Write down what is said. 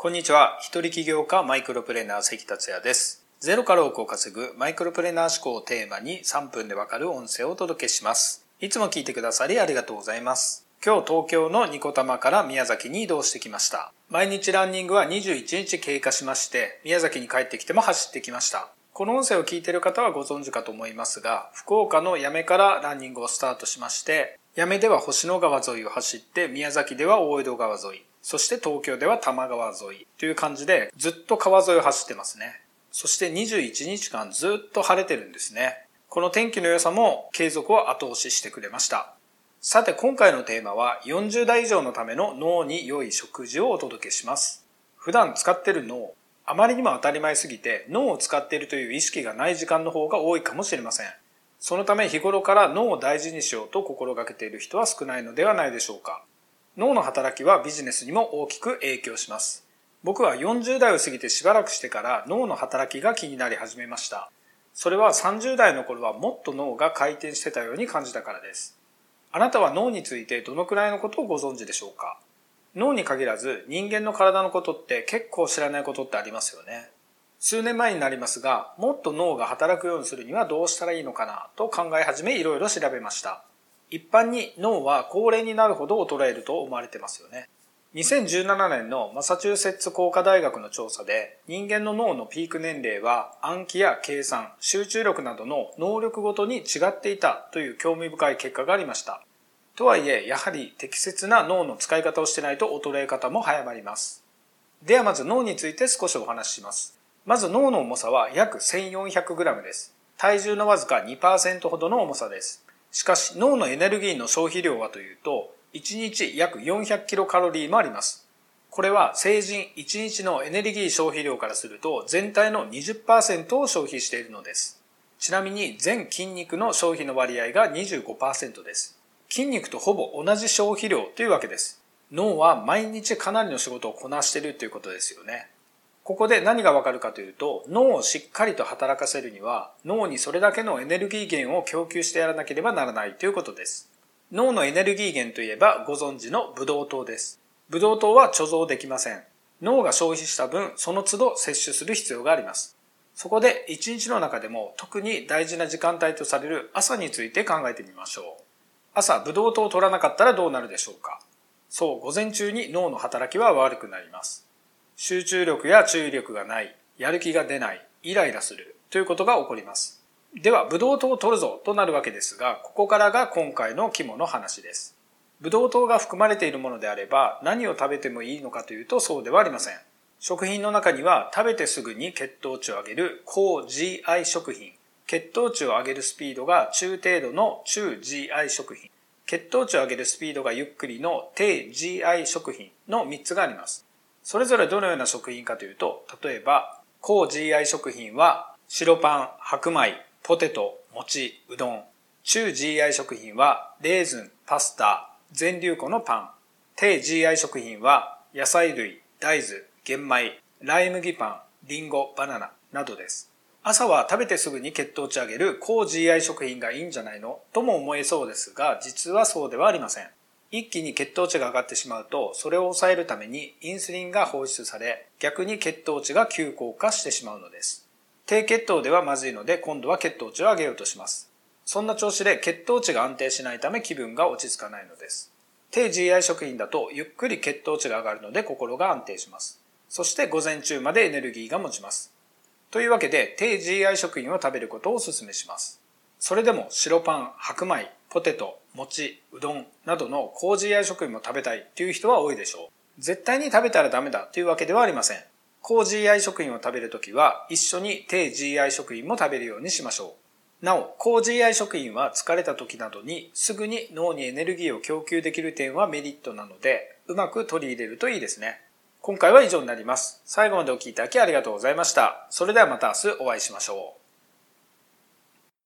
こんにちは。一人起業家マイクロプレーナー関達也です。ゼロから多くを稼ぐマイクロプレーナー思考をテーマに3分でわかる音声をお届けします。いつも聞いてくださりありがとうございます。今日東京のニコタマから宮崎に移動してきました。毎日ランニングは21日経過しまして、宮崎に帰ってきても走ってきました。この音声を聞いている方はご存知かと思いますが、福岡の八女からランニングをスタートしまして、八女では星野川沿いを走って、宮崎では大江戸川沿い、そして東京では多摩川沿いという感じでずっと川沿いを走ってますね。そして21日間ずっと晴れてるんですね。この天気の良さも継続を後押ししてくれました。さて今回のテーマは40代以上のための脳に良い食事をお届けします。普段使ってる脳、あまりにも当たり前すぎて脳を使っているという意識がない時間の方が多いかもしれません。そのため日頃から脳を大事にしようと心がけている人は少ないのではないでしょうか。脳の働きはビジネスにも大きく影響します。僕は40代を過ぎてしばらくしてから脳の働きが気になり始めました。それは30代の頃はもっと脳が回転してたように感じたからです。あなたは脳についてどのくらいのことをご存知でしょうか？脳に限らず人間の体のことって結構知らないことってありますよね。数年前になりますが、もっと脳が働くようにするにはどうしたらいいのかなと考え始めいろいろ調べました。一般に脳は高齢になるほど衰えると思われてますよね。2017年のマサチューセッツ工科大学の調査で人間の脳のピーク年齢は暗記や計算、集中力などの能力ごとに違っていたという興味深い結果がありました。とはいえ、やはり適切な脳の使い方をしてないと衰え方も早まります。ではまず脳について少しお話しします。まず脳の重さは約 1400g です。体重のわずか2%ほどの重さです。しかし脳のエネルギーの消費量はというと、1日約400キロカロリーもあります。これは成人1日のエネルギー消費量からすると全体の20%を消費しているのです。ちなみに全筋肉の消費の割合が25%です。筋肉とほぼ同じ消費量というわけです。脳は毎日かなりの仕事をこなしているということですよね。ここで何がわかるかというと、脳をしっかりと働かせるには、脳にそれだけのエネルギー源を供給してやらなければならないということです。脳のエネルギー源といえばご存知のブドウ糖です。ブドウ糖は貯蔵できません。脳が消費した分、その都度摂取する必要があります。そこで一日の中でも特に大事な時間帯とされる朝について考えてみましょう。朝、ブドウ糖を取らなかったらどうなるでしょうかそう、午前中に脳の働きは悪くなります。集中力や注意力がない、やる気が出ない、イライラするということが起こります。では、ブドウ糖を取るぞとなるわけですが、ここからが今回の肝の話です。ブドウ糖が含まれているものであれば何を食べてもいいのかというとそうではありません。食品の中には食べてすぐに血糖値を上げる高 GI 食品、血糖値を上げるスピードが中程度の中 GI 食品、血糖値を上げるスピードがゆっくりの低 GI 食品の3つがあります。それぞれどのような食品かというと、例えば、高 GI 食品は白パン、白米、ポテト、餅、うどん。中 GI 食品はレーズン、パスタ、全粒粉のパン。低 GI 食品は野菜類、大豆、玄米、ライ麦パン、リンゴ、バナナなどです。朝は食べてすぐに血糖値上げる高 GI 食品がいいんじゃないの？とも思えそうですが、実はそうではありません。一気に血糖値が上がってしまうと、それを抑えるためにインスリンが放出され、逆に血糖値が急降下してしまうのです。低血糖ではまずいので、今度は血糖値を上げようとします。そんな調子で血糖値が安定しないため気分が落ち着かないのです。低 GI 食品だとゆっくり血糖値が上がるので心が安定します。そして午前中までエネルギーが持ちます。というわけで低 GI 食品を食べることをお勧めします。それでも白パン、白米、ポテト、餅、うどんなどの高 GI 食品も食べたいっていう人は多いでしょう。絶対に食べたらダメだというわけではありません。高 GI 食品を食べるときは一緒に低 GI 食品も食べるようにしましょう。なお、高 GI 食品は疲れた時などにすぐに脳にエネルギーを供給できる点はメリットなので、うまく取り入れるといいですね。今回は以上になります。最後までお聴きいただきありがとうございました。それではまた明日お会いしましょう。